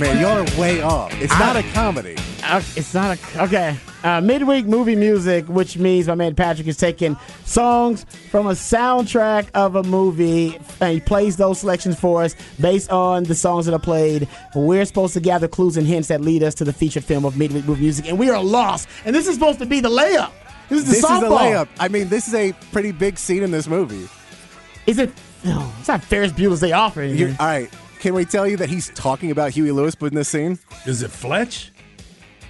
Man, y'all are way off. It's not a comedy. Uh, it's not a okay. Uh, midweek movie music, which means my man Patrick is taking songs from a soundtrack of a movie, and he plays those selections for us based on the songs that are played. We're supposed to gather clues and hints that lead us to the featured film of midweek movie music, and we are lost. And this is supposed to be the layup. This is the This softball. is a layup. I mean, this is a pretty big scene in this movie. Is it? No, it's not Ferris Bueller's Day Off or anything. You're, all right. Can we tell you that he's talking about Huey Lewis in this scene? Is it Fletch?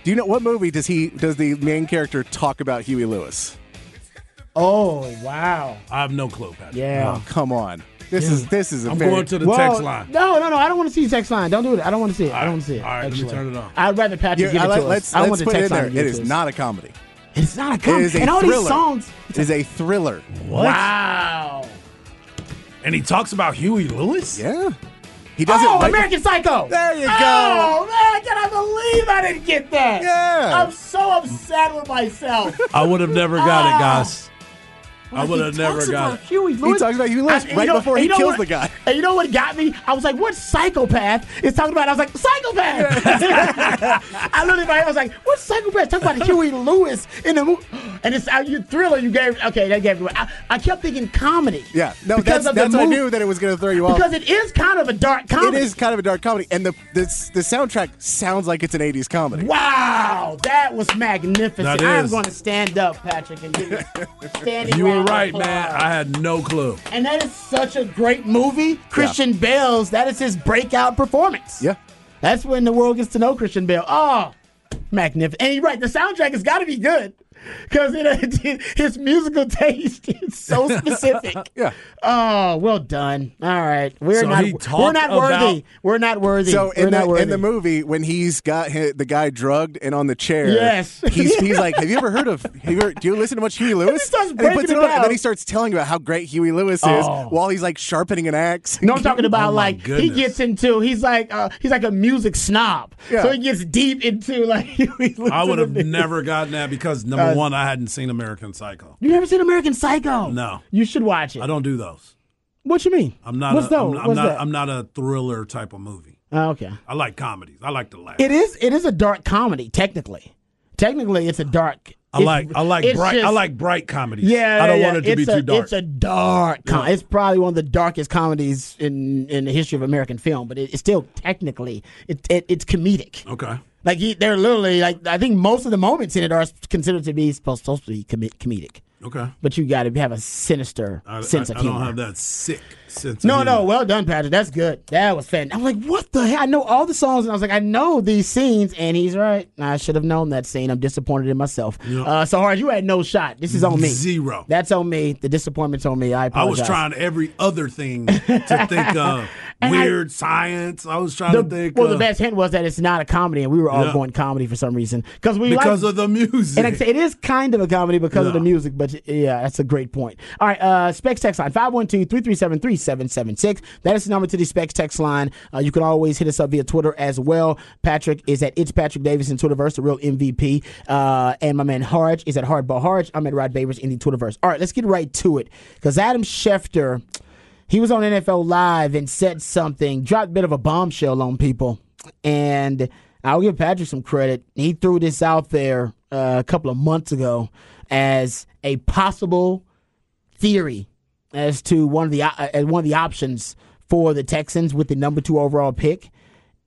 Do you know what movie does he does the main character talk about Huey Lewis? Oh wow! I have no clue, Patrick. Yeah. Oh, come on. This is this is a I'm very, going to the Well, text line. No, no, no. I don't want to see the text line. Don't do it. I don't want to see it. I don't want to see it. All right, let me turn it on. I'd rather Patrick Here, give it to let's us. I don't let's want the put it in text line there. to give It it is not a comedy. It's not a comedy. is a and all thriller. these songs. It is a thriller. What? Wow. And he talks about Huey Lewis? Yeah. He does oh, it right American Psycho. There you go. Oh man, I can I believe I didn't get that? Yeah. I'm so upset with myself. I would have never got Ah. it, guys. I would have never got about it. Huey Lewis. talks about Huey Lewis and right you before he kills what- the guy. And you know what got me? I was like, "What psychopath is talking about?" I was like, "Psychopath." I literally, I was like, "What psychopath talking about Huey Lewis in the movie?" And it's uh, you thriller. You gave okay, that gave me. I, I kept thinking comedy. Yeah. No, because that's of the that's I knew that it was going to throw you off. because it is kind of a dark comedy. It is kind of a dark comedy, and the the, the soundtrack sounds like it's an '80s comedy. Wow, that was magnificent. That I'm going to stand up, Patrick, and give you standing. You of right, man. I had no clue. And that is such a great movie. Christian Bale's, that is his breakout performance. Yeah. That's when the world gets to know Christian Bale. Oh, magnificent. And you're right, the soundtrack has got to be good. Because his musical taste is so specific. Yeah. Oh, well done. All right. We're So not we're talked not worthy. about- we're not worthy. So in not the worthy. in the movie, when he's got hi the guy drugged and on the chair, Yes. he's he's like, "Have you ever heard of? Have you ever, do you listen to much Huey Lewis?" starts and he puts breaking it it on, and then he starts telling about how great Huey Lewis is Oh. while he's like sharpening an axe. No, I'm talking about Oh, my like he gets into he's like uh, he's like a music snob, Yeah. so he gets deep into like. Huey Lewis I would have never gotten that because number One, I hadn't seen American Psycho. You never seen American Psycho? No. You should watch it. I don't do those. What you mean? I'm not. What's a, those? I'm, I'm What's not. that? I'm not a thriller type of movie. Oh, okay. I like comedies. I like to laugh. It is. It is a dark comedy. Technically, technically, it's a dark. I like. I like bright. I like bright comedies. Yeah, I don't yeah, want it to be a, too dark. It's a dark. Com- Yeah. It's probably one of the darkest comedies in in the history of American film, but it, it's still technically it, it it's comedic. okay. Like he, they're literally like I think most of the moments in it are considered to be supposed, supposed to be comedic, Okay. but you got to have a sinister I, sense I, of I humor. don't have that sick No, no, well done, Patrick. That's good. That was fantastic. I'm like, what the hell? I know all the songs, and I was like, I know these scenes, and he's right. I should have known that scene. I'm disappointed in myself. Yeah. Uh, so hard, you had no shot. This is on me. Zero. That's on me. The disappointment's on me. I apologize. I was trying every other thing to think of. And I- Weird science. I was trying The, to think. well, uh, the best hint was that it's not a comedy, and we were all Yeah. going comedy for some reason because we because like, of the music. And like I say, it is kind of a comedy because of the music, but yeah, that's a great point. All right, uh, Specs text line 512 337 3776. That is the number to the Specs text line. Uh, you can always hit us up via Twitter as well. Patrick is at It's Patrick Davis in Twitterverse, the real MVP. Uh, and my man Harge is at Hardball Harge. I'm at Rod Babers in the Twitterverse. All right, let's get right to it because Adam Schefter he was on NFL Live and said something, dropped a bit of a bombshell on people. And I'll give Patrick some credit. He threw this out there uh, a couple of months ago as a possible theory as to one of the uh, as one of the options for the Texans with the number two overall pick.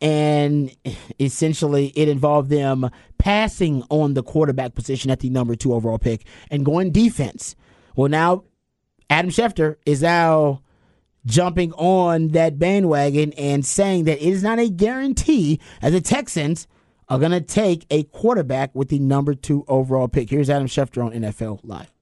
And essentially, it involved them passing on the quarterback position at the number two overall pick and going defense. Well, now Adam Schefter is now jumping on that bandwagon and saying that it is not a guarantee as the Texans are going to take a quarterback with the number two overall pick. Here's Adam Schefter on NFL Live.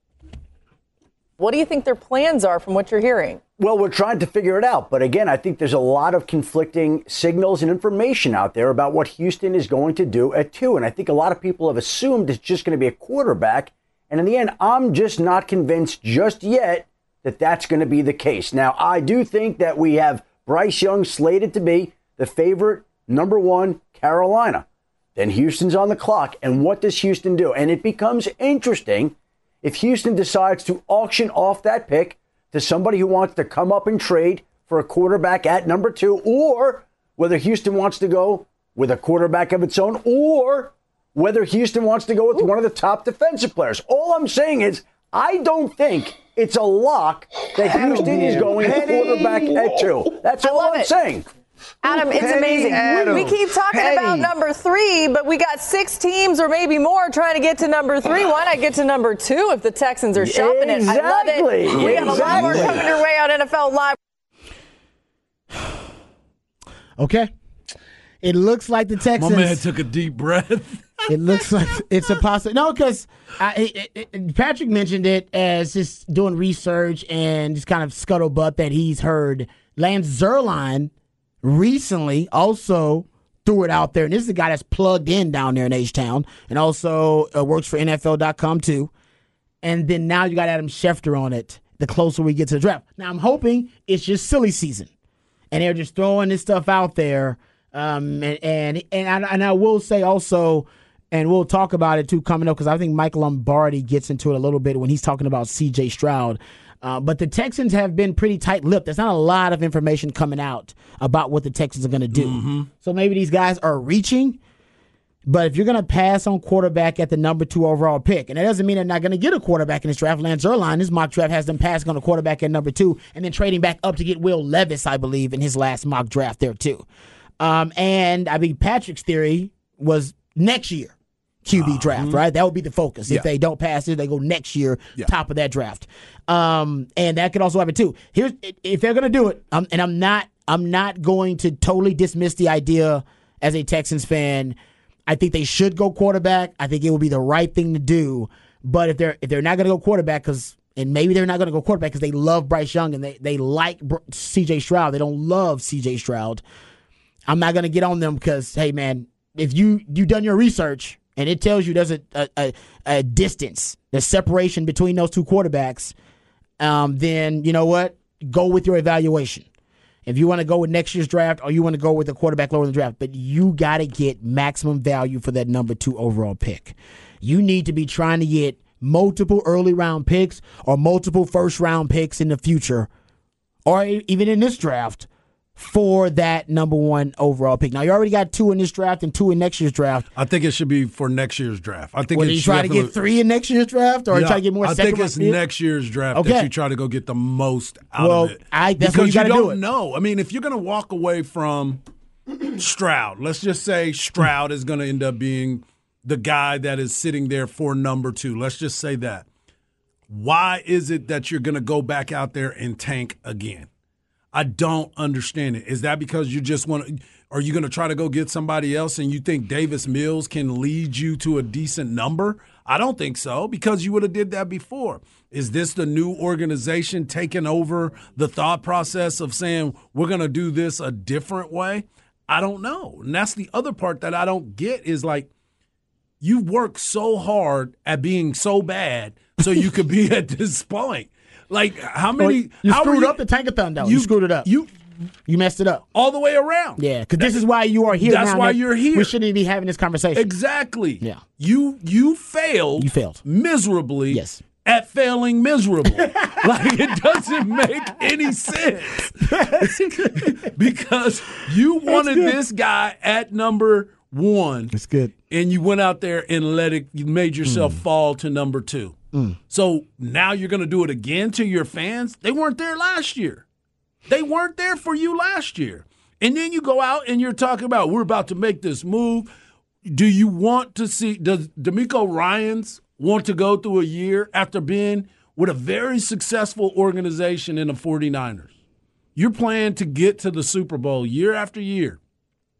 What do you think their plans are from what you're hearing? Well, we're trying to figure it out. But again, I think there's a lot of conflicting signals and information out there about what Houston is going to do at two. And I think a lot of people have assumed it's just going to be a quarterback. And in the end, I'm just not convinced just yet that that's going to be the case. Now, I do think that we have Bryce Young slated to be the favorite number one Carolina. Then Houston's on the clock. And what does Houston do? And it becomes interesting if Houston decides to auction off that pick to somebody who wants to come up and trade for a quarterback at number two, or whether Houston wants to go with a quarterback of its own, or whether Houston wants to go with one of the top defensive players. All I'm saying is, I don't think it's a lock that Houston is going quarterback at two. That's all I'm it. saying. Adam, it's amazing. Adams. We keep talking Penny. about number three, but we got six teams or maybe more trying to get to number three. Why not get to number two if the Texans are shopping it? I love Exactly. it. We got a lot more coming your way on NFL Live. Okay. It looks like the Texans. My Texans. man took a deep breath. It looks like it's a possibility. No, because Patrick mentioned it as just doing research and just kind of scuttlebutt that he's heard. Lance Zierlein recently also threw it out there, and this is a guy that's plugged in down there in H Town and also uh, works for NFL.com too. And then now you got Adam Schefter on it. The closer we get to the draft, now I'm hoping it's just silly season and they're just throwing this stuff out there. Um, and and and I, and I will say also, and we'll talk about it too coming up because I think Mike Lombardi gets into it a little bit when he's talking about C.J. Stroud. Uh, but the Texans have been pretty tight-lipped. There's not a lot of information coming out about what the Texans are going to do. So maybe these guys are reaching. But if you're going to pass on quarterback at the number two overall pick, and that doesn't mean they're not going to get a quarterback in this draft. Lance Zierlein, his mock draft has them passing on a quarterback at number two, and then trading back up to get Will Levis, I believe, in his last mock draft there too. Um, and I mean Patrick's theory was next year QB draft, right? That would be the focus. If Yeah. they don't pass it, they go next year, Yeah. top of that draft. Um, and that could also happen too. Here's if they're gonna do it, um, and I'm not, I'm not going to totally dismiss the idea as a Texans fan. I think they should go quarterback. I think it would be the right thing to do. But if they're if they're not going to go quarterback because and maybe they're not going to go quarterback because they love Bryce Young and they they like Br- C.J. Stroud. They don't love C.J. Stroud. I'm not going to get on them because hey man, if you you done your research and it tells you there's a a, a, distance, there's separation between those two quarterbacks, um, then you know what? Go with your evaluation. If you want to go with next year's draft or you want to go with a quarterback lower in the draft, but you got to get maximum value for that number two overall pick. You need to be trying to get multiple early round picks or multiple first round picks in the future or even in this draft for that number one overall pick. Now, you already got two in this draft and two in next year's draft. I think it should be for next year's draft. I think Well, you try to get three in next year's draft or Yeah, try to get more I think it's next year's draft Okay. that you try to go get the most out Well, of it. I- that's because you do don't it. know. I mean, if you're going to walk away from Stroud, let's just say Stroud is going to end up being the guy that is sitting there for number two. Let's just say that. Why is it that you're going to go back out there and tank again? I don't understand it. Is that because you just want to? Are you going to try to go get somebody else and you think Davis Mills can lead you to a decent number? I don't think so because you would have did that before. Is this the new organization taking over the thought process of saying we're going to do this a different way? I don't know. And that's the other part that I don't get is like you work so hard at being so bad so you could be at this point. Like how many? you how screwed up the tankathon, though. You, screwed it up. You You messed it up. all the way around. Yeah, because this is why you are here. That's why Nick. you're here. We shouldn't even be having this conversation. Exactly. Yeah. You you failed. You failed. miserably. Yes. at failing miserably. like it doesn't make any sense. because you wanted this guy at number one. It's good. And you went out there and let it you made yourself hmm. fall to number two. Mm. So now you're gonna do it again to your fans. They weren't there last year. They weren't there for you last year. And then you go out and you're talking about we're about to make this move. Do you want to see does DeMeco Ryans want to go through a year after being with a very successful organization in the 49ers? You're playing to get to the Super Bowl year after year.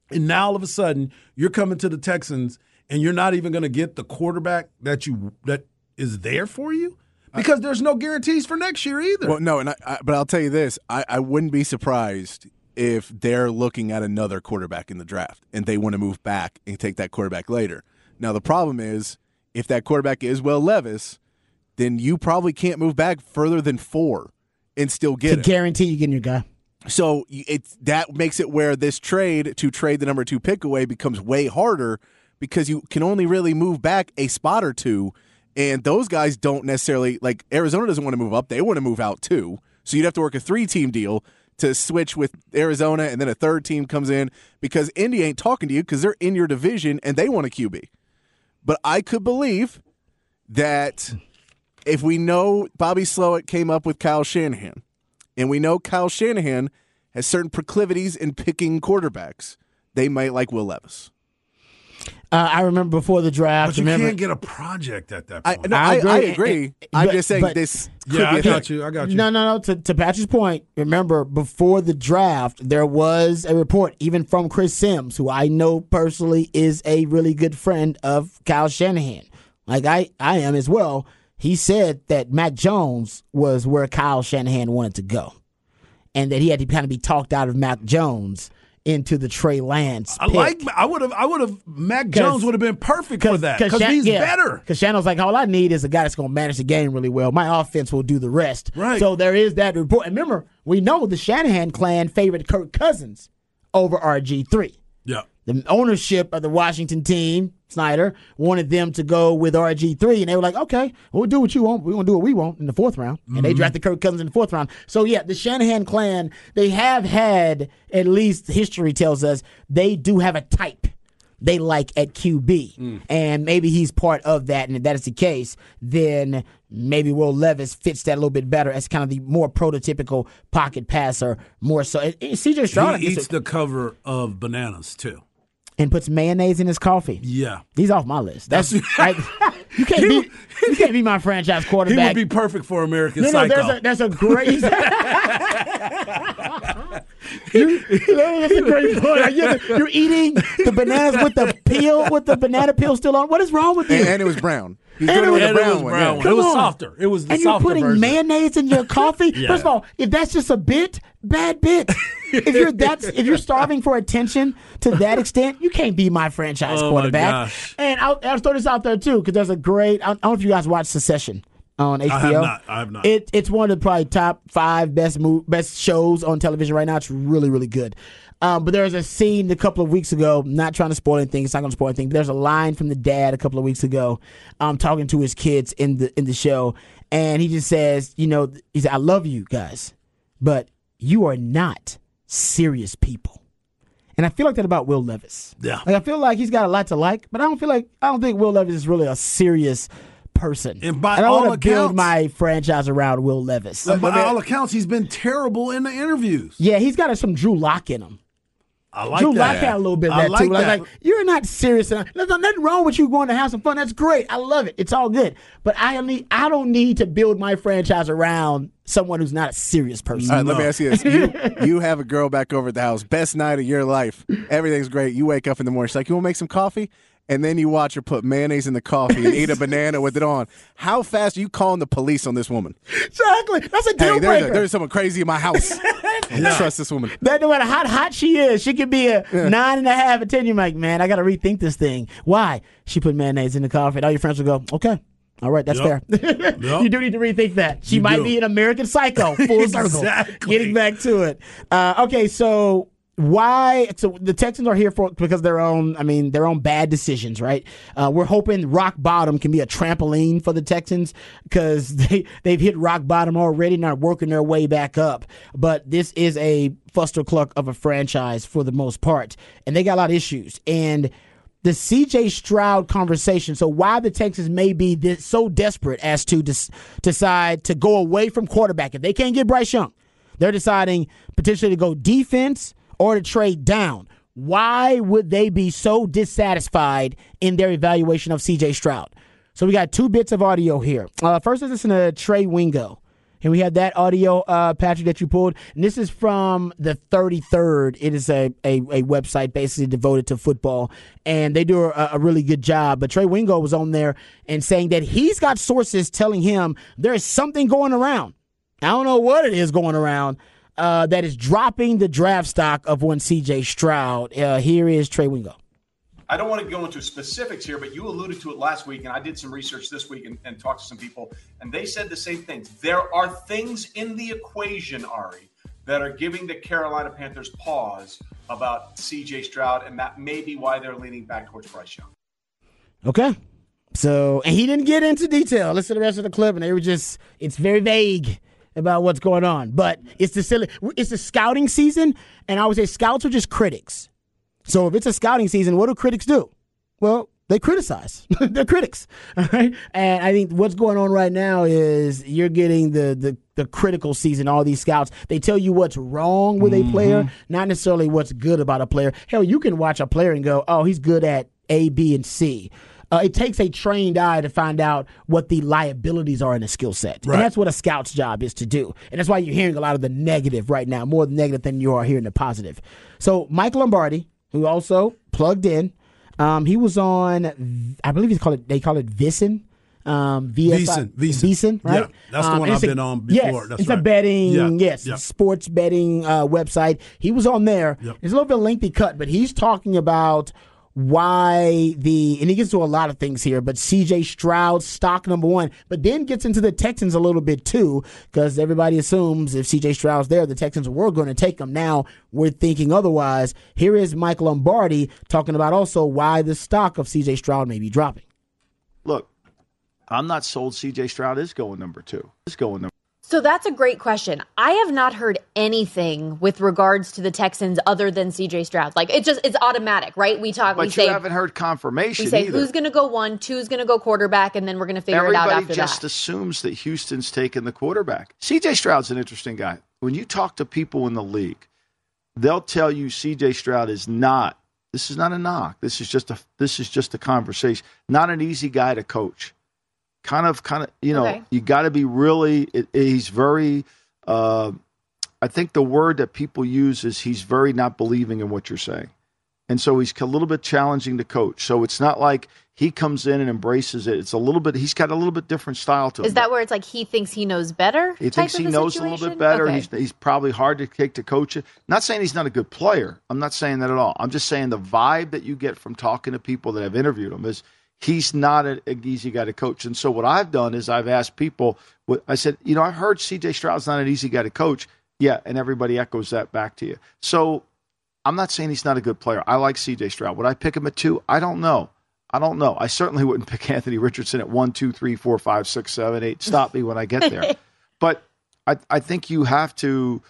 And now all of a sudden you're coming to the Texans and you're not even going to get the quarterback that you that is there for you because there's no guarantees for next year either. Well, no, and I, I, but I'll tell you this: I, I wouldn't be surprised if they're looking at another quarterback in the draft and they want to move back and take that quarterback later. Now, the problem is if that quarterback is Will Levis, then you probably can't move back further than four and still get To it. guarantee you getting your guy. So it's that makes it where this trade to trade the number two pick away becomes way harder because you can only really move back a spot or two, and those guys don't necessarily like Arizona doesn't want to move up; they want to move out too. So you'd have to work a three-team deal to switch with Arizona, and then a third team comes in because Indy ain't talking to you because they're in your division and they want a QB. But I could believe that if we know Bobby Slowik came up with Kyle Shanahan, and we know Kyle Shanahan has certain proclivities in picking quarterbacks, they might like Will Levis. Uh, I remember before the draft. but you remember, can't get a project at that I, point. no, I I, agree. I agree. I'm just saying but- this. Could yeah, be I a got you. I got you. No, no, no. To, to Patrick's point, remember before the draft, there was a report, even from Chris Sims, who I know personally is a really good friend of Kyle Shanahan. Like I, I am as well. He said that Mac Jones was where Kyle Shanahan wanted to go, and that he had to kind of be talked out of Mac Jones into the Trey Lance. I pick. like. I would have. I would have. Mac Jones would have been perfect for that because Shan- he's yeah, better. Because Shannon's like, all I need is a guy that's going to manage the game really well. My offense will do the rest. Right. So there is that report. And remember, we know the Shanahan clan favored Kirk Cousins over RG three. The ownership of the Washington team, Snyder, wanted them to go with RG three, and they were like, "Okay, we'll do what you want. We're gonna do what we want in the fourth round." And they mm-hmm. drafted Kirk Cousins in the fourth round. So yeah, the Shanahan clan, they have had at least history tells us they do have a type they like at QB, mm. and maybe he's part of that. And if that is the case, then maybe Will Levis fits that a little bit better as kind of the more prototypical pocket passer, more so. CJ Stroud He eats it- the cover of bananas too. And puts mayonnaise in his coffee. Yeah. He's off my list. That's right. You can't be you can't be my franchise quarterback. He would be perfect for American no, no, Psycho. there's a there's a great. you, that's a great point. Like, You're, you're eating the bananas with the peel, with the banana peel still on. What is wrong with you? And, and it was brown. He's doing it with it was brown one. yeah. It was on. softer. It was the and you're putting version. mayonnaise in your coffee. Yeah. First of all, if that's just a bit, bad bit. if you're that's if you're starving for attention to that extent, you can't be my franchise Oh, my quarterback. gosh. And I'll, I'll throw this out there too because there's a great. I don't know if you guys watch Succession on HBO. have not. I have not. It, it's one of the probably top five best move, best shows on television right now. It's really really good. Um, but there was a scene a couple of weeks ago. Not trying to spoil anything. It's not going to spoil anything. But there's a line from the dad a couple of weeks ago, um, talking to his kids in the in the show, and he just says, you know, he said, "I love you guys, but you are not serious people." And I feel like that about Will Levis. Yeah. Like I feel like he's got a lot to like, but I don't feel like I don't think Will Levis is really a serious person. And by I all want to build accounts- my franchise around Will Levis. By all accounts, he's been terrible in the interviews. yeah, he's got some Drew Lock in him. I like Drew that. Lock had a little bit I that like too. Like, that. like, you're not serious enough. There's nothing wrong with you going to have some fun. That's great. I love it. It's all good. But I only I don't need to build my franchise around someone who's not a serious person. All right, let me ask you this: you, you have a girl back over at the house, best night of your life. Everything's great. You wake up in the morning, she's like, "You want to make some coffee?" And then you watch her put mayonnaise in the coffee and eat a banana with it on. How fast are you calling the police on this woman? Exactly. That's a deal Hey, there's, breaker. a, there's someone crazy in my house. I trust this woman. That no matter how hot she is, she could be a nine and a half, a ten. You're like, man, I got to rethink this thing. Why? She put mayonnaise in the coffee. And all your friends will go, okay. All right, that's Yup. fair. Yup. you do need to rethink that. She You might do. be an American psycho, full circle. Exactly. Getting back to it. Uh, okay, so why so the Texans are here for because their own I mean their own bad decisions right? Uh, we're hoping rock bottom can be a trampoline for the Texans because they they've hit rock bottom already not working their way back up. But this is a fuster cluck of a franchise for the most part and they got a lot of issues. And the CJ Stroud conversation. So why the Texans may be this, so desperate as to des- decide to go away from quarterback. If they can't get Bryce Young, they're deciding potentially to go defense or to trade down. Why would they be so dissatisfied in their evaluation of CJ Stroud? So we got two bits of audio here. Uh, first, let's listen to Trey Wingo. And we have that audio, uh, Patrick, that you pulled. And this is from the 33rd. It is a, a, a website basically devoted to football. And they do a, a, really good job. But Trey Wingo was on there and saying that he's got sources telling him there's something going around. I don't know what it is going around. Uh, that is dropping the draft stock of one CJ Stroud. Uh, here is Trey Wingo. I don't want to go into specifics here, but you alluded to it last week, and I did some research this week and, and talked to some people, and they said the same things. There are things in the equation, Ari, that are giving the Carolina Panthers pause about CJ Stroud, and that may be why they're leaning back towards Bryce Young. Okay. So, and he didn't get into detail. Listen to the rest of the clip, and they were just, it's very vague about what's going on. But it's the silly, it's the scouting season, and I would say scouts are just critics. So if it's a scouting season, what do critics do? Well, they criticize. They're critics. Right? And I think what's going on right now is you're getting the, the, the critical season, all these scouts. They tell you what's wrong with mm-hmm. a player, not necessarily what's good about a player. Hell, you can watch a player and go, oh, he's good at A, B, and C. Uh, it takes a trained eye to find out what the liabilities are in a skill set. Right. And that's what a scout's job is to do. And that's why you're hearing a lot of the negative right now, more negative than you are hearing the positive. So Mike Lombardi, who also plugged in. Um, he was on, I believe he's called it. They call it VSiN. Um, VSiN, VSiN, right? Yeah, that's the um, one I've been on before. Yes, that's it's right. a betting, yeah, yes, yeah. sports betting uh, website. He was on there. Yep. It's a little bit lengthy cut, but he's talking about why the and he gets to a lot of things here, but CJ Stroud stock number one, but then gets into the Texans a little bit too, because everybody assumes if CJ Stroud's there, the Texans were going to take him. Now we're thinking otherwise. Here is Mike Lombardi talking about also why the stock of CJ Stroud may be dropping. Look, I'm not sold CJ Stroud is going number two. Is going number so that's a great question. I have not heard anything with regards to the Texans other than CJ Stroud. Like it's just it's automatic, right? We talk. But we you say haven't heard confirmation. we say either. who's going to go one, two's going to go quarterback, and then we're going to figure Everybody it out after just that. assumes that Houston's taking the quarterback. CJ Stroud's an interesting guy. When you talk to people in the league, they'll tell you CJ Stroud is not. This is not a knock. This is just a. This is just a conversation. Not an easy guy to coach kind of kind of you know Okay. you got to be really it, he's very uh, i think the word that people use is he's very not believing in what you're saying and so he's a little bit challenging to coach so it's not like he comes in and embraces it it's a little bit he's got a little bit different style to him Is that where it's like he thinks he knows better? he thinks he knows a little bit better. Okay. He's, he's probably hard to kick to coach it. Not saying he's not a good player. I'm not saying that at all. I'm just saying the vibe that you get from talking to people that have interviewed him is he's not an easy guy to coach. And so what I've done is I've asked people. I said, you know, I've heard C.J. Stroud's not an easy guy to coach. Yeah, and everybody echoes that back to you. So I'm not saying he's not a good player. I like C.J. Stroud. Would I pick him at two? I don't know. I don't know. I certainly wouldn't pick Anthony Richardson at one, two, three, four, five, six, seven, eight. Stop me when I get there. but I, I think you have to.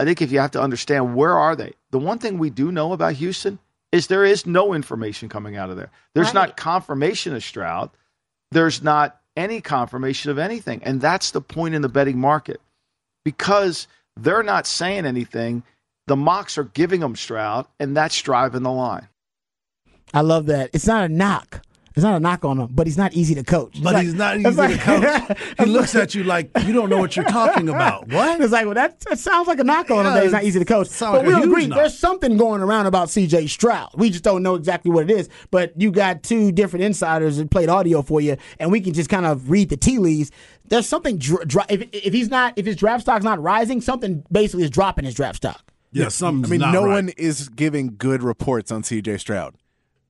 I think if you have to understand where are they. The one thing we do know about Houston is there is no information coming out of there. There's Right. not confirmation of Stroud. There's not any confirmation of anything, and that's the point in the betting market because they're not saying anything. The mocks are giving them Stroud, and that's driving the line. I love that. It's not a knock. It's not a knock on him, but he's not easy to coach. But like- he's not easy like- to coach. He looks at you like you don't know what you're talking about. What? It's like, well, that, that sounds like a knock on him. Yeah, That he's not easy to coach. But like we'll agree, knock. there's something going around about C.J. Stroud. We just don't know exactly what it is. But you got two different insiders that played audio for you, and we can just kind of read the tea leaves. There's something. Dr- dro- if, if he's not, if his draft stock's not rising, something basically is dropping his draft stock. Yeah, something's I mean, not no right. one is giving good reports on CJ Stroud.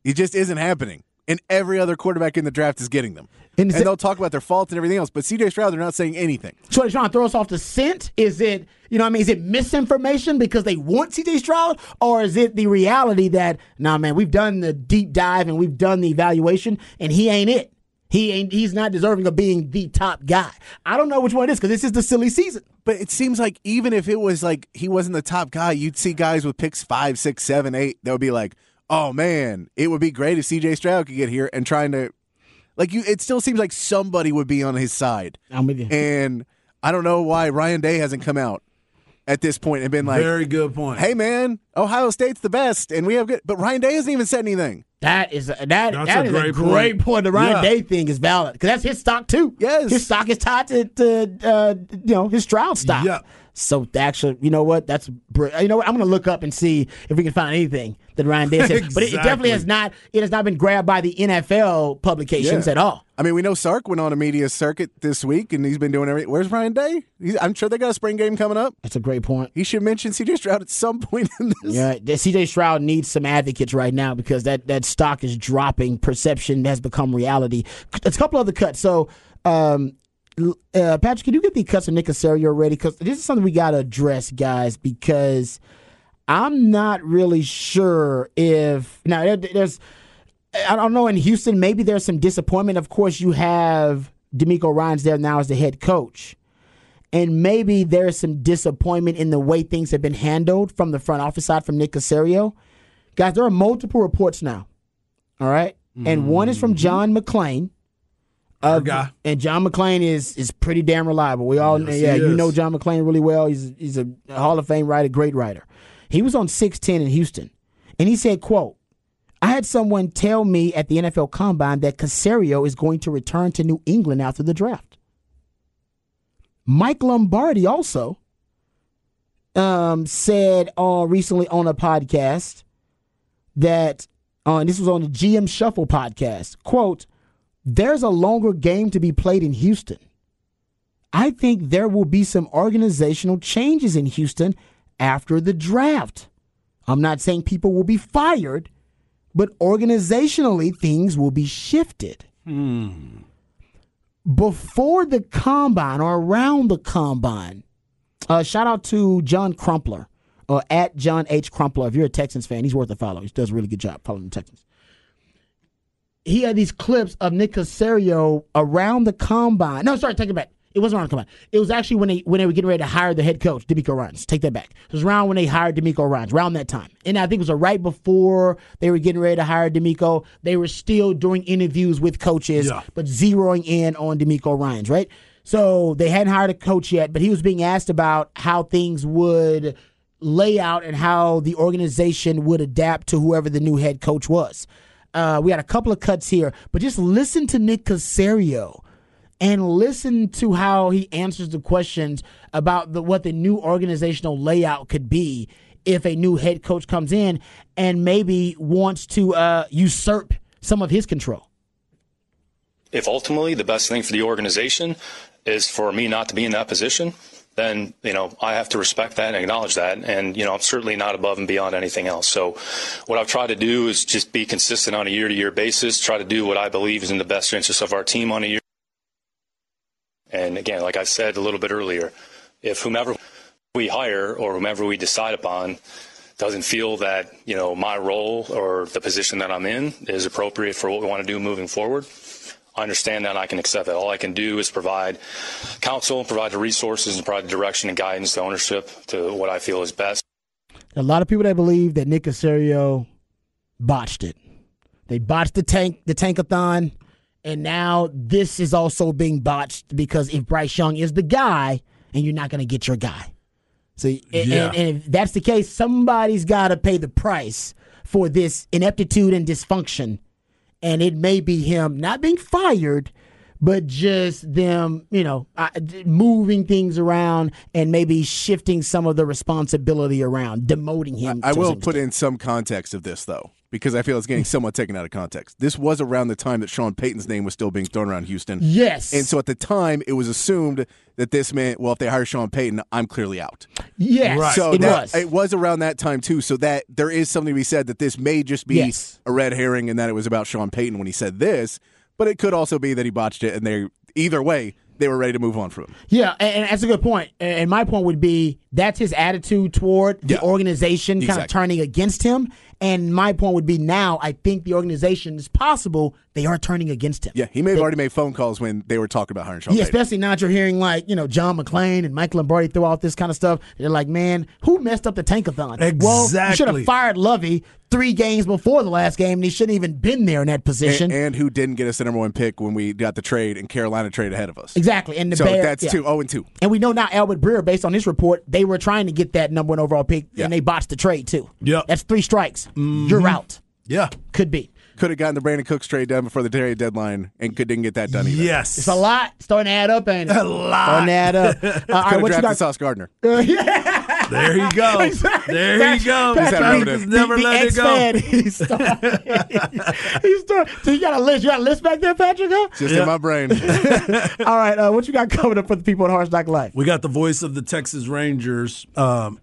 It just isn't happening. And every other quarterback in the draft is getting them. And And, they'll talk about their faults and everything else, but CJ Stroud, they're not saying anything. So they're trying to throw us off the scent? Is it, you know what I mean? Is it misinformation because they want CJ Stroud? Or is it the reality that, nah, man, we've done the deep dive and we've done the evaluation and he ain't it? He ain't, he's not deserving of being the top guy. I don't know which one it is because this is the silly season. But it seems like even if it was like he wasn't the top guy, you'd see guys with picks five, six, seven, eight that would be like, oh man, it would be great if CJ Stroud could get here and trying to like you it still seems like somebody would be on his side. I'm with you. And I don't know why Ryan Day hasn't come out at this point and been like, Very good point. "Hey man, Ohio State's the best and we have good." But Ryan Day hasn't even said anything. That is a, that, That's that a is a great great point. point. The Ryan Yeah. Day thing is valid because that's his stock too. Yes. his stock is tied to, to uh, you know his Stroud stock. Yeah. So actually, you know what? That's br- you know what? I'm going to look up and see if we can find anything that Ryan Day said. But it, it definitely has not. It has not been grabbed by the NFL publications Yeah. at all. I mean, we know Sark went on a media circuit this week and he's been doing everything. Where's Ryan Day? He's, I'm sure they got a spring game coming up. That's a great point. He should mention CJ Stroud at some point in this. Yeah, CJ Stroud needs some advocates right now because that, that stock is dropping. Perception has become reality. There's a couple other cuts. So, um, uh, Patrick, can you get the cuts of Nick Caserio ready? Because this is something we got to address, guys, because I'm not really sure if. Now, there's. I don't know in Houston, maybe there's some disappointment. Of course, you have DeMeco Ryans there now as the head coach and maybe there's some disappointment in the way things have been handled from the front office side from Nick Caserio. Guys, there are multiple reports now. All right? And one is from John McClain. Of- guy. And John McClain is is pretty damn reliable. We all Yes, yeah, you know John McClain really well. He's he's a Hall of Fame writer, great writer. He was on 610 in Houston. And he said, quote, I had someone tell me at the NFL Combine that Caserio is going to return to New England after the draft. Mike Lombardi also um, said uh, recently on a podcast that, uh, this was on the GM Shuffle podcast, quote, there's a longer game to be played in Houston. I think there will be some organizational changes in Houston after the draft. I'm not saying people will be fired, but organizationally things will be shifted. Before the combine or around the combine, uh, shout out to John Crumpler or at John H. Crumpler. If you're a Texans fan, he's worth a follow. He does a really good job following the Texans. He had these clips of Nick Caserio around the combine. No, sorry, take it back. It wasn't around the combine. It was actually when they when they were getting ready to hire the head coach, DeMeco Ryans. Take that back. It was around when they hired DeMeco Ryans, around that time. And I think it was right before they were getting ready to hire DeMeco. They were still doing interviews with coaches, Yeah. but zeroing in on DeMeco Ryans, right? So they hadn't hired a coach yet, but he was being asked about how things would lay out and how the organization would adapt to whoever the new head coach was. Uh, we had a couple of cuts here, but just listen to Nick Caserio and listen to how he answers the questions about the, what the new organizational layout could be if a new head coach comes in and maybe wants to uh, usurp some of his control. if ultimately the best thing for the organization is for me not to be in that position, then you know I have to respect that and acknowledge that, and you know I'm certainly not above and beyond anything else. So, what I've tried to do is just be consistent on a year-to-year basis. Try to do what I believe is in the best interest of our team on a year. And again, like I said a little bit earlier, if whomever we hire or whomever we decide upon doesn't feel that you know my role or the position that I'm in is appropriate for what we want to do moving forward, I understand that and I can accept that. All I can do is provide counsel, provide the resources, and provide the direction and guidance to ownership to what I feel is best. A lot of people that believe that Nick Caserio botched it. They botched the tank, the tankathon, and now this is also being botched because if Bryce Young is the guy, and you're not going to get your guy. So, and, Yeah. and, and if that's the case, somebody's got to pay the price for this ineptitude and dysfunction, and it may be him not being fired, but just them, you know, uh, moving things around and maybe shifting some of the responsibility around, demoting him. I will put in some context of this though, because I feel it's getting somewhat taken out of context. This was around the time that Sean Payton's name was still being thrown around Houston. Yes. And so at the time, it was assumed that this meant, well, if they hire Sean Payton, I'm clearly out. Yes, right. so it that, was. It was around that time too. So that there is something to be said that this may just be Yes. a red herring and that it was about Sean Payton when he said this, but it could also be that he botched it and they either way they were ready to move on from him. Yeah, and, and that's a good point. And my point would be that's his attitude toward the Yeah. organization kind of turning against him. And my point would be now I think the organization is possible they are turning against him. Yeah, he may have already made phone calls when they were talking about hiring Sean Yeah, Payton. especially now that you're hearing like, you know, John McClain and Mike Lombardi throw out this kind of stuff. They're like, man, who messed up the tankathon? Well, you should have fired Lovie three games before the last game, and he shouldn't even been there in that position. And, and who didn't get a the number one pick when we got the trade and Carolina trade ahead of us. exactly. And the so Bears, that's yeah. two, oh and two. And we know now Albert Breer, based on his report, they were trying to get that number one overall pick, Yeah. and they botched the trade too. Yeah, That's three strikes. Mm-hmm. You're out. Yeah. Could be. Could have gotten the Brandin Cooks trade done before the trade deadline and could, didn't get that done either. Yes. It's a lot. Starting to add up, ain't it? A lot. Starting to add up. Uh, all Could have what you drafted got? Sauce Gardner. There he goes. There he goes. Pat- Patrick Pat- never the, let it go. X-Man, He's starting. he's starting. So you got a list. You got a list back there, Patrick? Huh? Just in my brain. All right. Uh, what you got coming up for the people at Hard Knock Life? We got the voice of the Texas Rangers, um,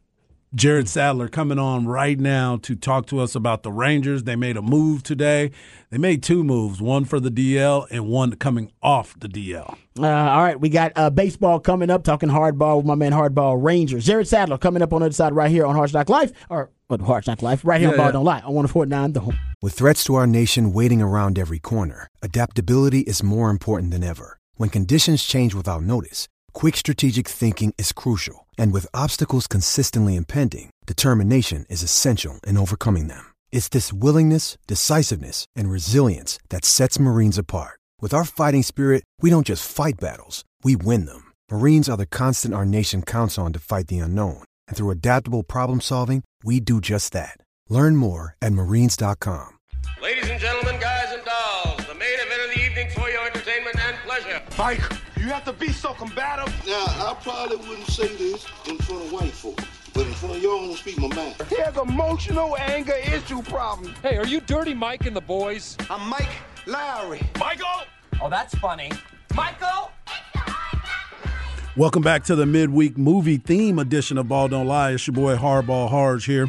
Jared Sandler, coming on right now to talk to us about the Rangers. They made a move today. They made two moves, one for the DL and one coming off the DL. Uh, all right, we got uh, baseball coming up. Talking hardball with my man Hardball Rangers. Jared Sandler coming up on the other side right here on Hard Knock Life, or what Hard Knock Life, right here on Yeah, Ball yeah. Don't Lie on 104.9 The Horn. With threats to our nation waiting around every corner, adaptability is more important than ever. When conditions change without notice, quick strategic thinking is crucial. And with obstacles consistently impending, determination is essential in overcoming them. It's this willingness, decisiveness, and resilience that sets Marines apart. With our fighting spirit, we don't just fight battles, we win them. Marines are the constant our nation counts on to fight the unknown. And through adaptable problem solving, we do just that. Learn more at marines.com. Ladies and gentlemen, guys and dolls, the main event of the evening for your entertainment and pleasure. Mike, you have to be so combative. Now, I probably wouldn't say this in front of white folk, but in front of y'all, I'm gonna speak my mind. He has emotional anger issue problem. Hey, are you Dirty Mike and the boys? I'm Mike Lowry. Michael! Oh, that's funny. Michael? Welcome back to the midweek movie theme edition of Ball Don't Lie. It's your boy Hardball Harge here.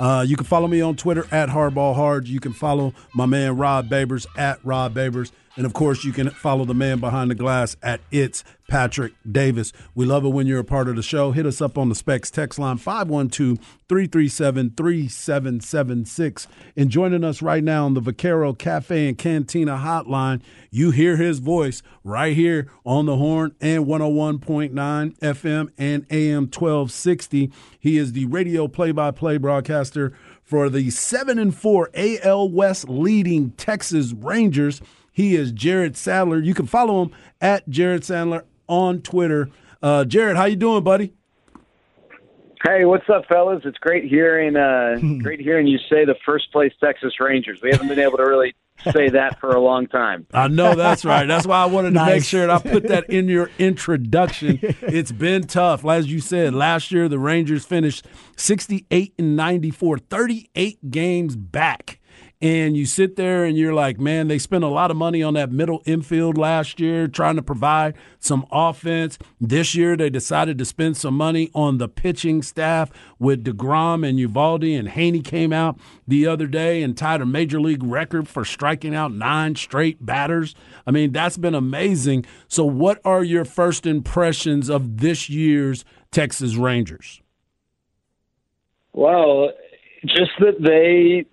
Uh, you can follow me on Twitter at Hardball Harge. You can follow my man Rod Babers at Rod Babers. And of course, you can follow the man behind the glass at It's Patrick Davis. We love it when you're a part of the show. Hit us up on the Specs text line 512 337 3776. And joining us right now on the Vaquero Cafe and Cantina hotline, you hear his voice right here on the horn and 101.9 FM and AM 1260. He is the radio play by play broadcaster for the 7 and 4 AL West leading Texas Rangers. He is Jared Sandler. You can follow him at Jared Sandler on Twitter. Uh, Jared, how you doing, buddy? Hey, what's up, fellas? It's great hearing uh, great hearing you say the first place Texas Rangers. We haven't been able to really say that for a long time. I know that's right. That's why I wanted to make sure that I put that in your introduction. It's been tough. As you said, last year the Rangers finished 68 and 94, 38 games back. And you sit there and you're like, man, they spent a lot of money on that middle infield last year trying to provide some offense. This year they decided to spend some money on the pitching staff with DeGrom and Eovaldi and Heaney came out the other day and tied a major league record for striking out nine straight batters. I mean, that's been amazing. So what are your first impressions of this year's Texas Rangers? Well, just that they,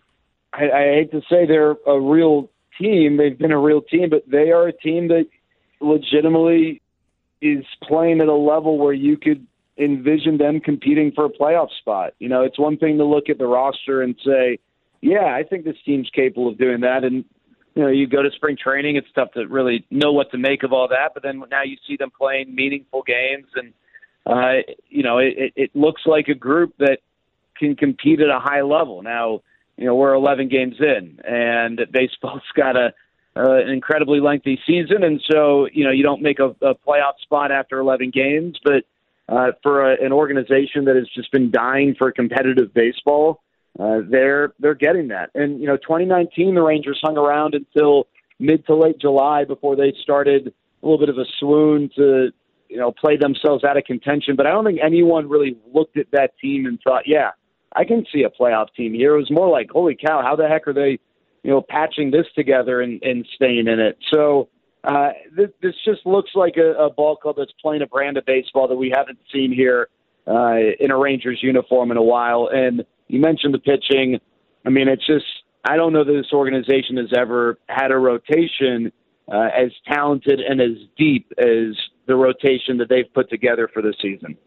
I, I hate to say they're a real team. They've been a real team, but they are a team that legitimately is playing at a level where you could envision them competing for a playoff spot. You know, it's one thing to look at the roster and say, yeah, I think this team's capable of doing that. And, you know, you go to spring training, it's tough to really know what to make of all that. But then now you see them playing meaningful games and, uh, you know, it, it- it looks like a group that can compete at a high level. Now, you know, we're 11 games in, and baseball's got a uh, an incredibly lengthy season, and so you know you don't make a, a playoff spot after 11 games. But uh, for a, an organization that has just been dying for competitive baseball, uh, they're they're getting that. And you know, 2019, the Rangers hung around until mid to late July before they started a little bit of a swoon to you know play themselves out of contention. But I don't think anyone really looked at that team and thought, yeah, I can see a playoff team here. It was more like, holy cow, how the heck are they, you know, patching this together and, and staying in it? So uh, this, this just looks like a, a ball club that's playing a brand of baseball that we haven't seen here uh, in a Rangers uniform in a while. And you mentioned the pitching. I mean, it's just I don't know that this organization has ever had a rotation uh, as talented and as deep as the rotation that they've put together for the season.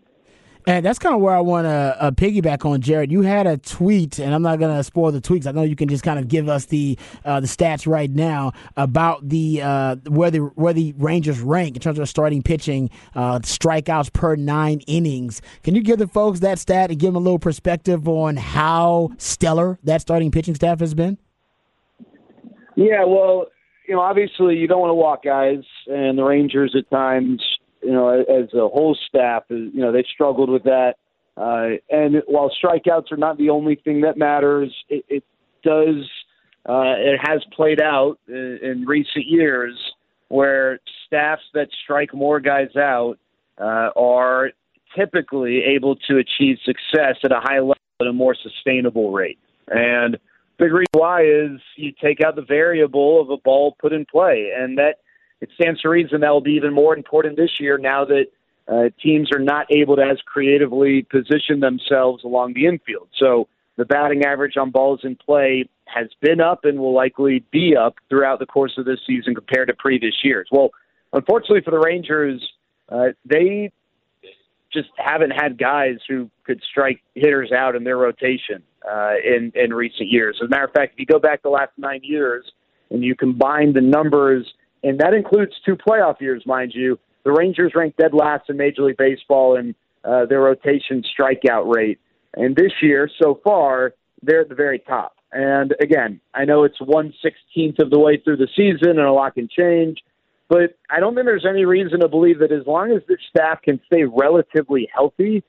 And that's kind of where I want to uh, piggyback on, Jared. You had a tweet, and I'm not going to spoil the tweets. I know you can just kind of give us the uh, the stats right now about the uh, where the where the Rangers rank in terms of starting pitching, uh, strikeouts per nine innings. Can you give the folks that stat and give them a little perspective on how stellar that starting pitching staff has been? Yeah, well, you know, obviously you don't want to walk guys, and the Rangers at times you know, as a whole staff, you know, they struggled with that. Uh, and while strikeouts are not the only thing that matters, it, it does, uh, it has played out in, in recent years where staffs that strike more guys out uh, are typically able to achieve success at a high level at a more sustainable rate. And big reason why is you take out the variable of a ball put in play, and that it stands to reason that will be even more important this year now that uh, teams are not able to as creatively position themselves along the infield. So the batting average on balls in play has been up and will likely be up throughout the course of this season compared to previous years. Well, unfortunately for the Rangers, uh, they just haven't had guys who could strike hitters out in their rotation uh, in in recent years. As a matter of fact, if you go back the last nine years and you combine the numbers and that includes two playoff years, mind you. The Rangers ranked dead last in Major League Baseball in uh, their rotation strikeout rate. And this year, so far, they're at the very top. And again, I know it's one sixteenth of the way through the season, and a lot can change. But I don't think there's any reason to believe that as long as this staff can stay relatively healthy,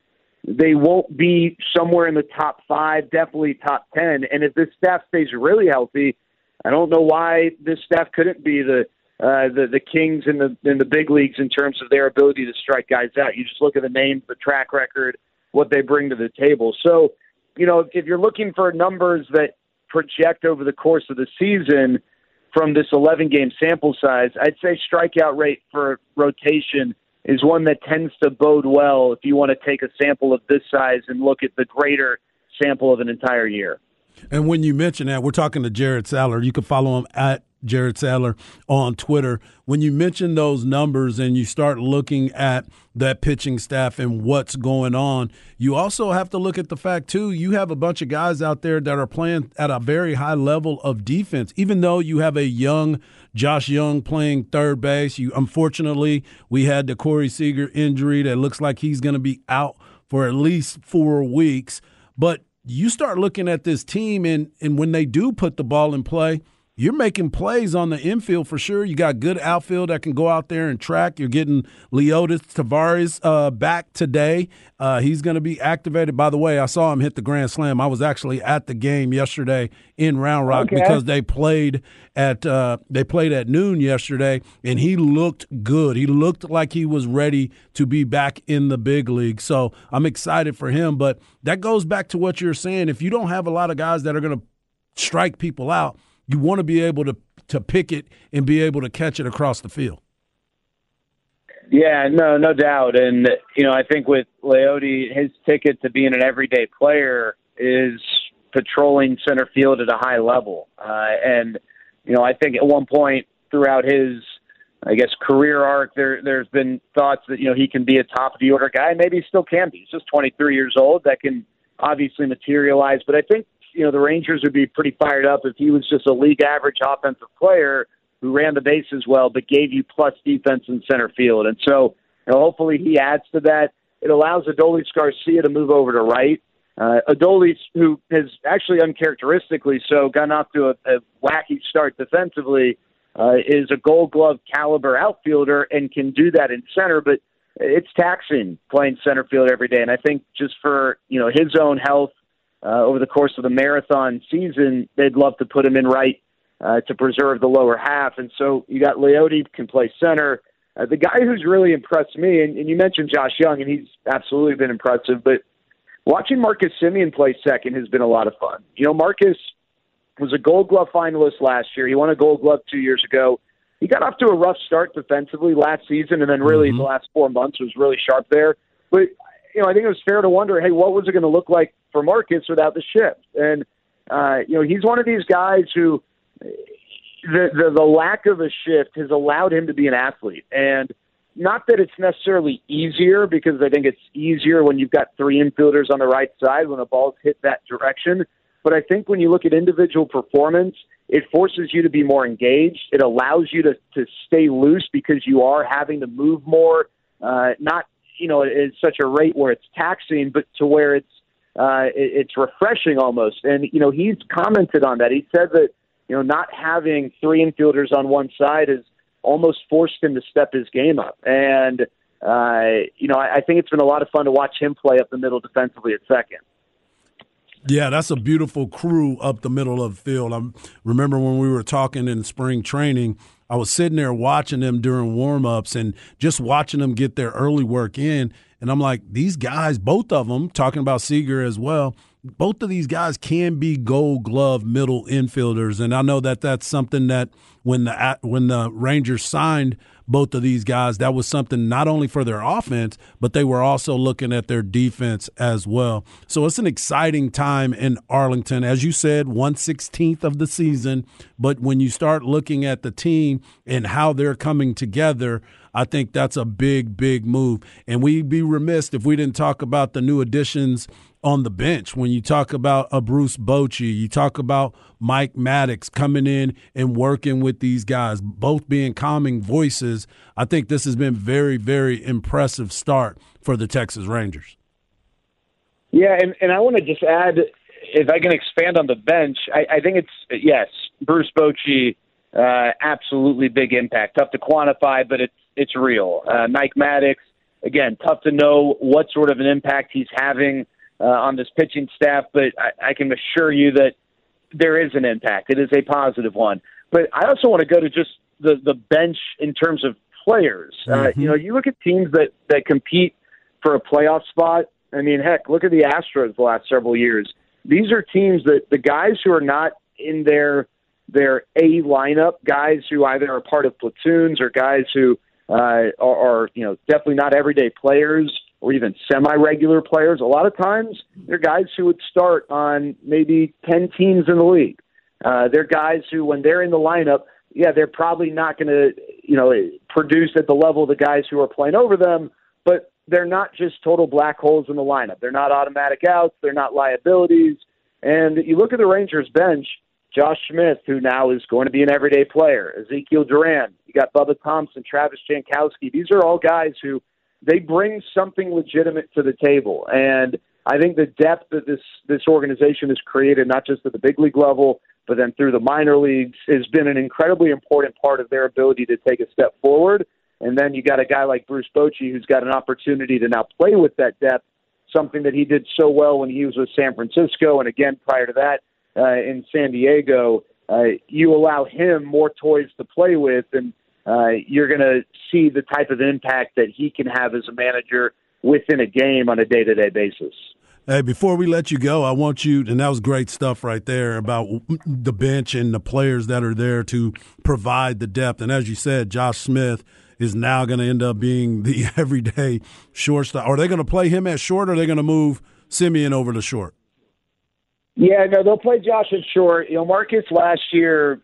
they won't be somewhere in the top five, definitely top ten. And if this staff stays really healthy, I don't know why this staff couldn't be the uh, the the Kings in the in the big leagues in terms of their ability to strike guys out. You just look at the names, the track record, what they bring to the table. So, you know, if you're looking for numbers that project over the course of the season from this 11 game sample size, I'd say strikeout rate for rotation is one that tends to bode well if you want to take a sample of this size and look at the greater sample of an entire year. And when you mention that, we're talking to Jared Sandler. You can follow him at Jared Sandler on Twitter. When you mention those numbers and you start looking at that pitching staff and what's going on, you also have to look at the fact, too, you have a bunch of guys out there that are playing at a very high level of defense. Even though you have a young Josh Jung playing third base, you unfortunately, we had the Corey Seager injury that looks like he's going to be out for at least four weeks. But you start looking at this team, and, and when they do put the ball in play – you're making plays on the infield for sure. You got good outfield that can go out there and track. You're getting Leody Taveras uh, back today. Uh, he's going to be activated. By the way, I saw him hit the grand slam. I was actually at the game yesterday in Round Rock okay. because they played at uh, they played at noon yesterday, and he looked good. He looked like he was ready to be back in the big league. So I'm excited for him. But that goes back to what you're saying. If you don't have a lot of guys that are going to strike people out you want to be able to to pick it and be able to catch it across the field. Yeah, no, no doubt. And you know, I think with Leody, his ticket to being an everyday player is patrolling center field at a high level. Uh, and you know, I think at one point throughout his, I guess, career arc, there there's been thoughts that you know he can be a top of the order guy. Maybe he still can be. He's just 23 years old. That can obviously materialize. But I think you know the Rangers would be pretty fired up if he was just a league average offensive player who ran the bases well but gave you plus defense in center field. And so you know, hopefully he adds to that. It allows Adolis Garcia to move over to right. Uh, Adolis, who has actually uncharacteristically so gotten off to a, a wacky start defensively, uh, is a Gold Glove caliber outfielder and can do that in center, but it's taxing playing center field every day. And I think just for you know his own health uh, over the course of the marathon season, they'd love to put him in right uh, to preserve the lower half. And so you got Leody can play center. Uh, the guy who's really impressed me, and, and you mentioned Josh Jung, and he's absolutely been impressive, but watching Marcus Semien play second has been a lot of fun. You know, Marcus was a Gold Glove finalist last year. He won a Gold Glove two years ago. He got off to a rough start defensively last season, and then really Mm-hmm. the last four months was really sharp there. But you know, I think it was fair to wonder, hey, what was it going to look like for Marcus without the shift? And uh, you know, he's one of these guys who the, the the lack of a shift has allowed him to be an athlete, and not that it's necessarily easier because I think it's easier when you've got three infielders on the right side when the ball's hit that direction. But I think when you look at individual performance, it forces you to be more engaged. It allows you to to stay loose because you are having to move more, uh, not you know at such a rate where it's taxing, but to where it's uh, it, it's refreshing almost. And you know he's commented on that. He said that you know not having three infielders on one side has almost forced him to step his game up. And uh, you know I, I think it's been a lot of fun to watch him play up the middle defensively at second. Yeah, that's a beautiful crew up the middle of the field. I remember when we were talking in spring training, I was sitting there watching them during warm-ups and just watching them get their early work in. And I'm like, these guys, both of them, talking about Seager as well, both of these guys can be gold glove middle infielders. And I know that that's something that when the when the Rangers signed both of these guys, that was something not only for their offense, but they were also looking at their defense as well. So it's an exciting time in Arlington. As you said, 116th of the season. But when you start looking at the team and how they're coming together, I think that's a big, big move. And we'd be remiss if we didn't talk about the new additions on the bench. When you talk about a Bruce Bochy, you talk about Mike Maddux coming in and working with these guys, both being calming voices. I think this has been very, very impressive start for the Texas Rangers. Yeah, and, and I want to just add, if I can expand on the bench, I, I think it's yes, Bruce Bochy, uh, absolutely big impact. Tough to quantify, but it's it's real. Uh, Mike Maddux, again, tough to know what sort of an impact he's having uh, on this pitching staff, but I, I can assure you that there is an impact. It is a positive one. But I also want to go to just the the bench in terms of players. Uh, you know, you look at teams that that compete for a playoff spot. I mean, heck, look at the Astros the last several years. These are teams that the guys who are not in their their A lineup, guys who either are part of platoons or guys who uh, are, are you know definitely not everyday players or even semi-regular players. A lot of times, they're guys who would start on maybe ten teams in the league. Uh, they're guys who, when they're in the lineup, yeah, they're probably not going to, you know, produce at the level of the guys who are playing over them, but they're not just total black holes in the lineup. They're not automatic outs. They're not liabilities. And you look at the Rangers bench, Josh Smith, who now is going to be an everyday player, Ezequiel Duran, you got Bubba Thompson, Travis Jankowski. These are all guys who they bring something legitimate to the table. And I think the depth that this this organization has created, not just at the big league level, but then through the minor leagues, has been an incredibly important part of their ability to take a step forward. And then you got a guy like Bruce Bochy who's got an opportunity to now play with that depth, something that he did so well when he was with San Francisco, and again prior to that uh, in San Diego. Uh, you allow him more toys to play with, and uh, you're going to see the type of impact that he can have as a manager within a game on a day to day basis. Hey, before we let you go, I want you, and that was great stuff right there about the bench and the players that are there to provide the depth. And as you said, Josh Smith is now going to end up being the everyday shortstop. Are they going to play him at short or are they going to move Semien over to short? Yeah, no, they'll play Josh at short. You know, Marcus last year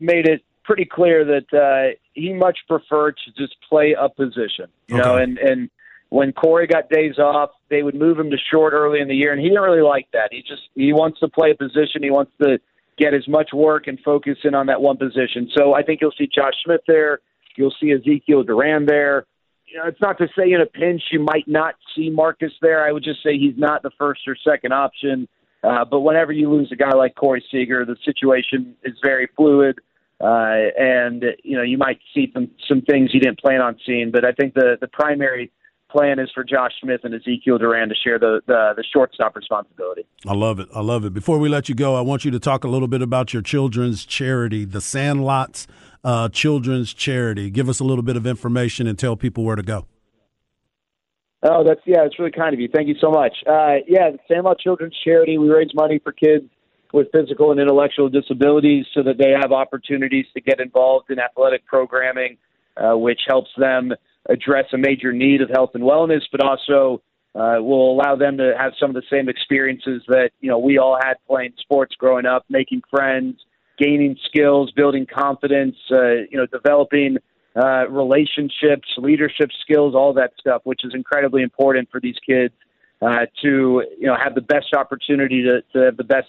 made it pretty clear that uh, he much preferred to just play a position. You know, and and when Corey got days off, they would move him to short early in the year, and he didn't really like that. He just he wants to play a position. He wants to get as much work and focus in on that one position. So I think you'll see Josh Smith there. You'll see Ezequiel Duran there. You know, it's not to say in a pinch you might not see Marcus there. I would just say he's not the first or second option. Uh, but whenever you lose a guy like Corey Seager, the situation is very fluid. Uh, and you know you might see some some things you didn't plan on seeing. But I think the the primary plan is for Josh Smith and Ezequiel Duran to share the the, the shortstop responsibility. I love it. I love it. Before we let you go, I want you to talk a little bit about your children's charity, the Sandlots uh, Children's Charity. Give us a little bit of information and tell people where to go. Oh, that's yeah, it's really kind of you. Thank you so much. Uh, yeah, the Sandlot Children's Charity. We raise money for kids with physical and intellectual disabilities so that they have opportunities to get involved in athletic programming, uh, which helps them address a major need of health and wellness, but also uh, will allow them to have some of the same experiences that you know we all had playing sports growing up, making friends, gaining skills, building confidence, uh, you know, developing uh, relationships, leadership skills, all that stuff, which is incredibly important for these kids uh, to you know have the best opportunity to, to have the best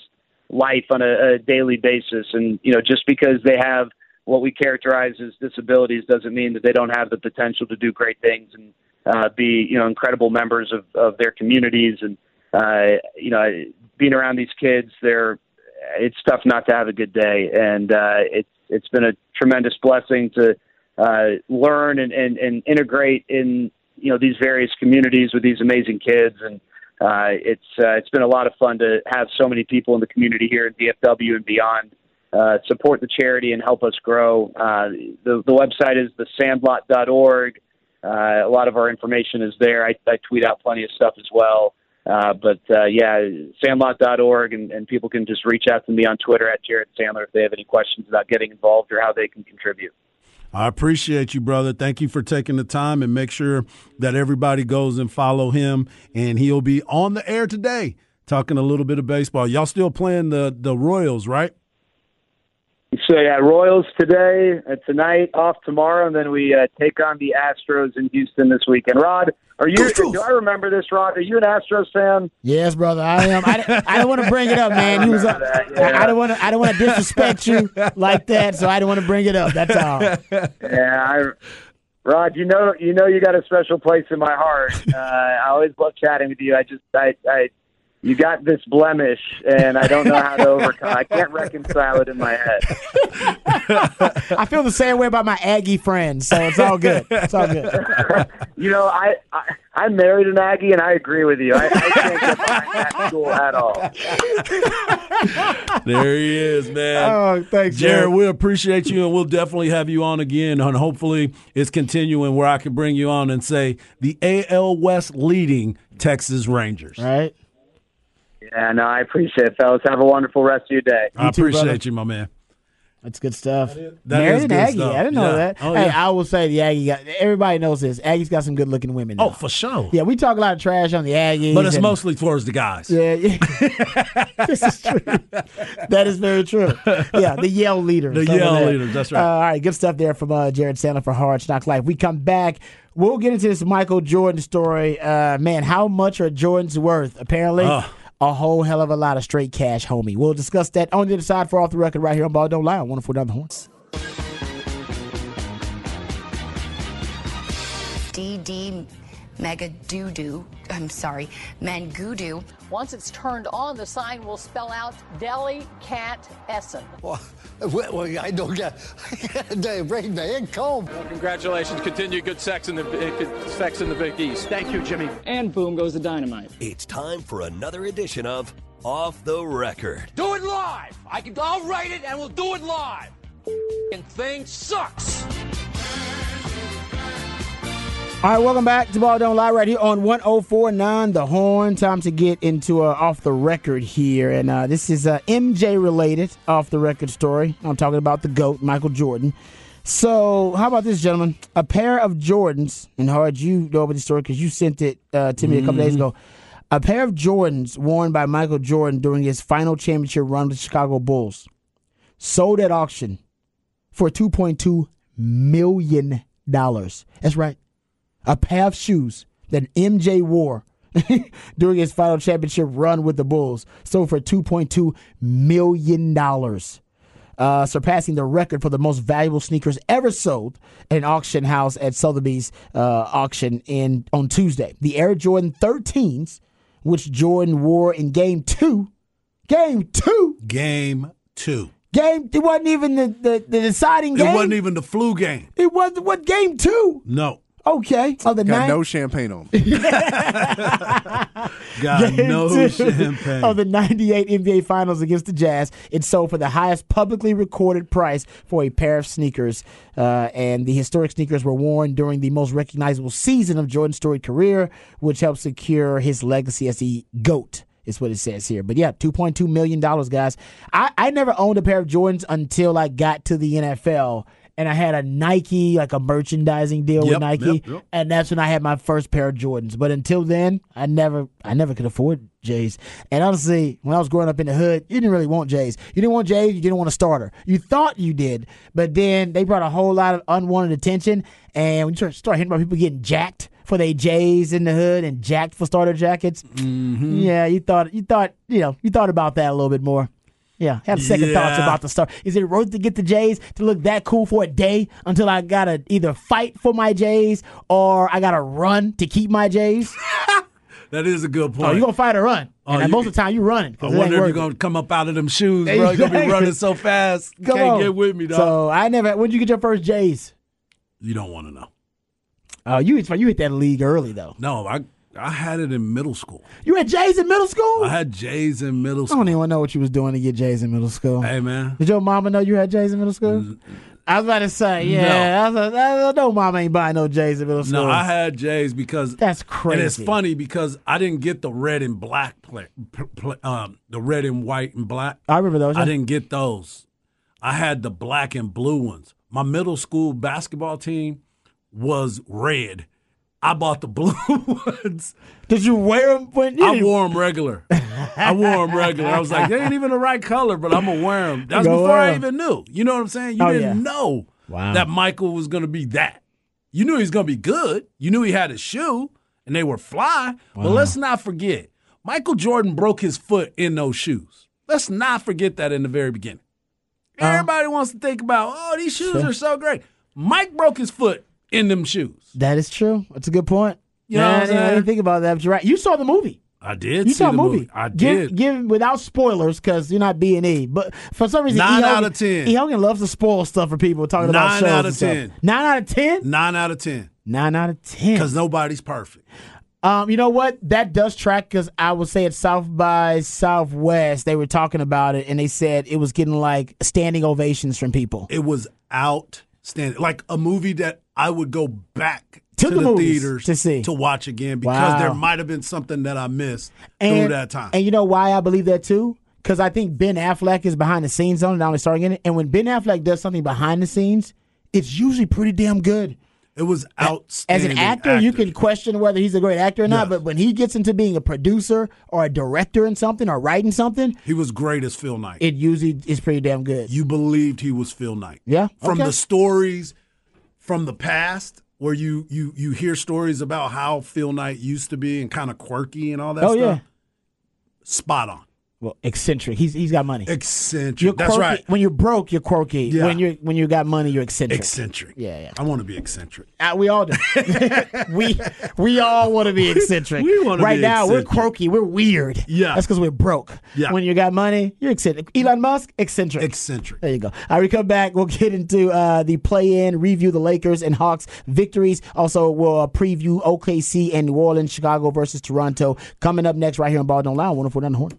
life on a, a daily basis. And you know, just because they have what we characterize as disabilities doesn't mean that they don't have the potential to do great things and uh, be you know incredible members of, of their communities. And uh, you know being around these kids they're it's tough not to have a good day. And uh, it's it's been a tremendous blessing to uh, learn and, and, and integrate in you know these various communities with these amazing kids. And uh, it's uh, it's been a lot of fun to have so many people in the community here in DFW and beyond uh, support the charity and help us grow. Uh, the, the website is thesandlot.org. Uh, a lot of our information is there. I, I tweet out plenty of stuff as well. Uh, but uh, yeah, sandlot.org, and, and people can just reach out to me on Twitter at Jared Sandler if they have any questions about getting involved or how they can contribute. I appreciate you, brother. Thank you for taking the time and make sure that everybody goes and follow him. And he'll be on the air today talking a little bit of baseball. Y'all still playing the the Royals, right? So yeah, Royals today, uh, tonight, off tomorrow, and then we uh, take on the Astros in Houston this weekend. Rod, are you? Do I remember this, Rod? Are you an Astros fan? Yes, brother, I am. I, I don't want to bring it up, man. You was. Up, I, I don't want to. I don't want to disrespect you like that, so I don't want to bring it up. That's all. Yeah, I, Rod, you know, you know, you got a special place in my heart. Uh, I always love chatting with you. I just, I, I, you got this blemish, and I don't know how to overcome. I can't reconcile it in my head. I feel the same way about my Aggie friends, so it's all good. It's all good. you know, I, I I married an Aggie, and I agree with you. I, I can't get behind that school at all. There he is, man. Oh, thanks, Jared. Jared. We appreciate you, and we'll definitely have you on again. And hopefully, it's continuing where I can bring you on and say the AL West leading Texas Rangers. Right. Yeah, no, I appreciate it, fellas. Have a wonderful rest of your day. I appreciate you, my man. That's good stuff. that Married is an good Aggie. stuff. I didn't know Yeah. that. Oh, hey, yeah. I will say the Aggie got. Everybody knows this. Aggie's got some good looking women. Now. Oh, for sure. Yeah, we talk a lot of trash on the Aggies, But it's and- mostly towards the guys. Yeah, yeah. this is true. That is very true. Yeah, the Yale leaders. The over Yale there. leaders, that's right. Uh, all right, good stuff there from uh, Jared Sandler for Hard Knock Life. We come back. We'll get into this Michael Jordan story. Uh, man, how much are Jordans worth? Apparently, Ugh. A whole hell of a lot of straight cash, homie. We'll discuss that on the other side for off the record right here on Ball Don't Lie on 104 down the horns. DD Mega Doo Doo. I'm sorry, Mangudu. Once it's turned on, the sign will spell out Deli Cat Essen. Well, well, I don't get. they bring me in comb. Congratulations. Continue good sex in the eh, good sex in the Big East. Thank you, Jimmy. And boom goes the dynamite. It's time for another edition of Off the Record. Do it live. I can. I'll write it, and we'll do it live. And thing sucks. All right, welcome back to Ball Don't Lie right here on 1049 The Horn. Time to get into uh, off the record here. And uh, this is uh, MJ related off the record story. I'm talking about the GOAT, Michael Jordan. So, how about this, gentlemen? A pair of Jordans, and Hard, you know about the story because you sent it uh, to me a couple days ago. A pair of Jordans worn by Michael Jordan during his final championship run with the Chicago Bulls sold at auction for $2.2 million. That's right a pair of shoes that MJ wore during his final championship run with the Bulls, sold for $2.2 million, uh, surpassing the record for the most valuable sneakers ever sold at an auction house at Sotheby's uh, auction in on Tuesday. The Air Jordan 13s, which Jordan wore in Game 2, Game 2, Game two. Game. It wasn't even the, the, the deciding game. It wasn't even the flu game. It wasn't what game two? No. Okay. Of the Got nine. no champagne on. Got Game no two champagne. Of the 98 NBA Finals against the Jazz, it sold for the highest publicly recorded price for a pair of sneakers. Uh, and the historic sneakers were worn during the most recognizable season of Jordan's storied career, which helped secure his legacy as the GOAT. Is what it says here. But yeah, $2.2 million, guys. I, I never owned a pair of Jordans until I got to the NFL. And I had a Nike, like a merchandising deal with Nike yep, yep. and that's when I had my first pair of Jordans. But until then, I never, I never could afford J's. And honestly, when I was growing up in the hood, you didn't really want J's. You didn't want J's. You didn't want a starter. You thought you did, but then they brought a whole lot of unwanted attention, and when you start, start hearing about people getting jacked for their J's in the hood and jacked for starter jackets, Mm-hmm. yeah, you thought, you thought, you know, you thought about that a little bit more. Yeah, have second thoughts about the start. Is it worth to get the Jays to look that cool for a day until I gotta either fight for my Jays or I gotta run to keep my Jays? That is a good point. Oh, you gonna fight or run? Oh, and you- most of the time you running. I wonder if you're gonna come up out of them shoes, bro. You're gonna be running so fast. You Come can't on. get with me, dog. So I never. When did you get your first Jays? you don't want to know. Oh, you you hit that league early though. No, I I had it in middle school. You had Jays in middle school? I had J's in middle school. I don't even know what you was doing to get Jays in middle school. Hey man, Did your mama know you had Jays in middle school? I was about to say, yeah. I was like, no mom ain't buying no Jays in middle school. No, I had J's because That's crazy. And it's funny because I didn't get the red and black play, play um, the red and white and black. I remember those. I didn't get those. I had the black and blue ones. My middle school basketball team was red. I bought the blue ones. Did you wear them when you I wore them regular. I wore them regular. I was like, they ain't even the right color, but I'm gonna wear them. That's Go before I even knew. You know what I'm saying? You Oh, didn't yeah. know Wow. that Michael was gonna be that. You knew he was gonna be good. You knew he had a shoe, and they were fly. But let's not forget, Michael Jordan broke his foot in those shoes. Let's not forget that in the very beginning. Everybody wants to think about, oh, these shoes Uh-huh. Sure. are so great. Mike broke his foot in them shoes. That is true. That's a good point. You know I I'm didn't- I think about that, but you're right. You saw the movie. I did. You see saw the movie. I Give, did. give without spoilers because you're not B and E. But for some reason, Nine E. out of 10. E. Hogan loves to spoil stuff for people talking about Nine shows out of 10. Nine out of ten. Nine out of ten. Nine out of ten. Because nobody's perfect. Um, you know what? That does track because I would say at South by Southwest they were talking about it and they said it was getting like standing ovations from people. It was outstanding. Like a movie that I would go back To to, the the, theaters to see. to watch again because Wow. there might have been something that I missed and, through that time. And you know why I believe that too? Because I think Ben Affleck is behind the scenes on it, starting in it. And when Ben Affleck does something behind the scenes, it's usually pretty damn good. It was outstanding. As an actor, you can question whether he's a great actor or not, but when he gets into being a producer or a director in something or writing something, He was great as Phil Knight. it usually is pretty damn good. you believed he was Phil Knight. Yeah, From okay. the stories from the past where you you you hear stories about how Phil Knight used to be and kind of quirky and all that Oh, stuff. yeah. Spot on. Well, eccentric. He's he's got money. Eccentric. You're That's right. When you're broke, you're quirky. Yeah. When you when you got money, you're eccentric. Eccentric. Yeah, yeah. I want to be eccentric. Uh, we all do. we we all want to be eccentric. We wanna right be now, we're quirky. We're weird. Yeah. that's because we're broke. Yeah. When you got money, you're eccentric. Elon Musk, eccentric. Eccentric. There you go. All right, we come back. We'll get into uh, the play-in, review the Lakers and Hawks victories. Also, we'll uh, preview OKC and New Orleans, Chicago versus Toronto. Coming up next, right here on Ball Don't Lie, 104 down the horn.